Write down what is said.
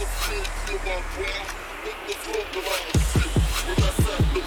the shit, live up well, make the club the right shit. When I said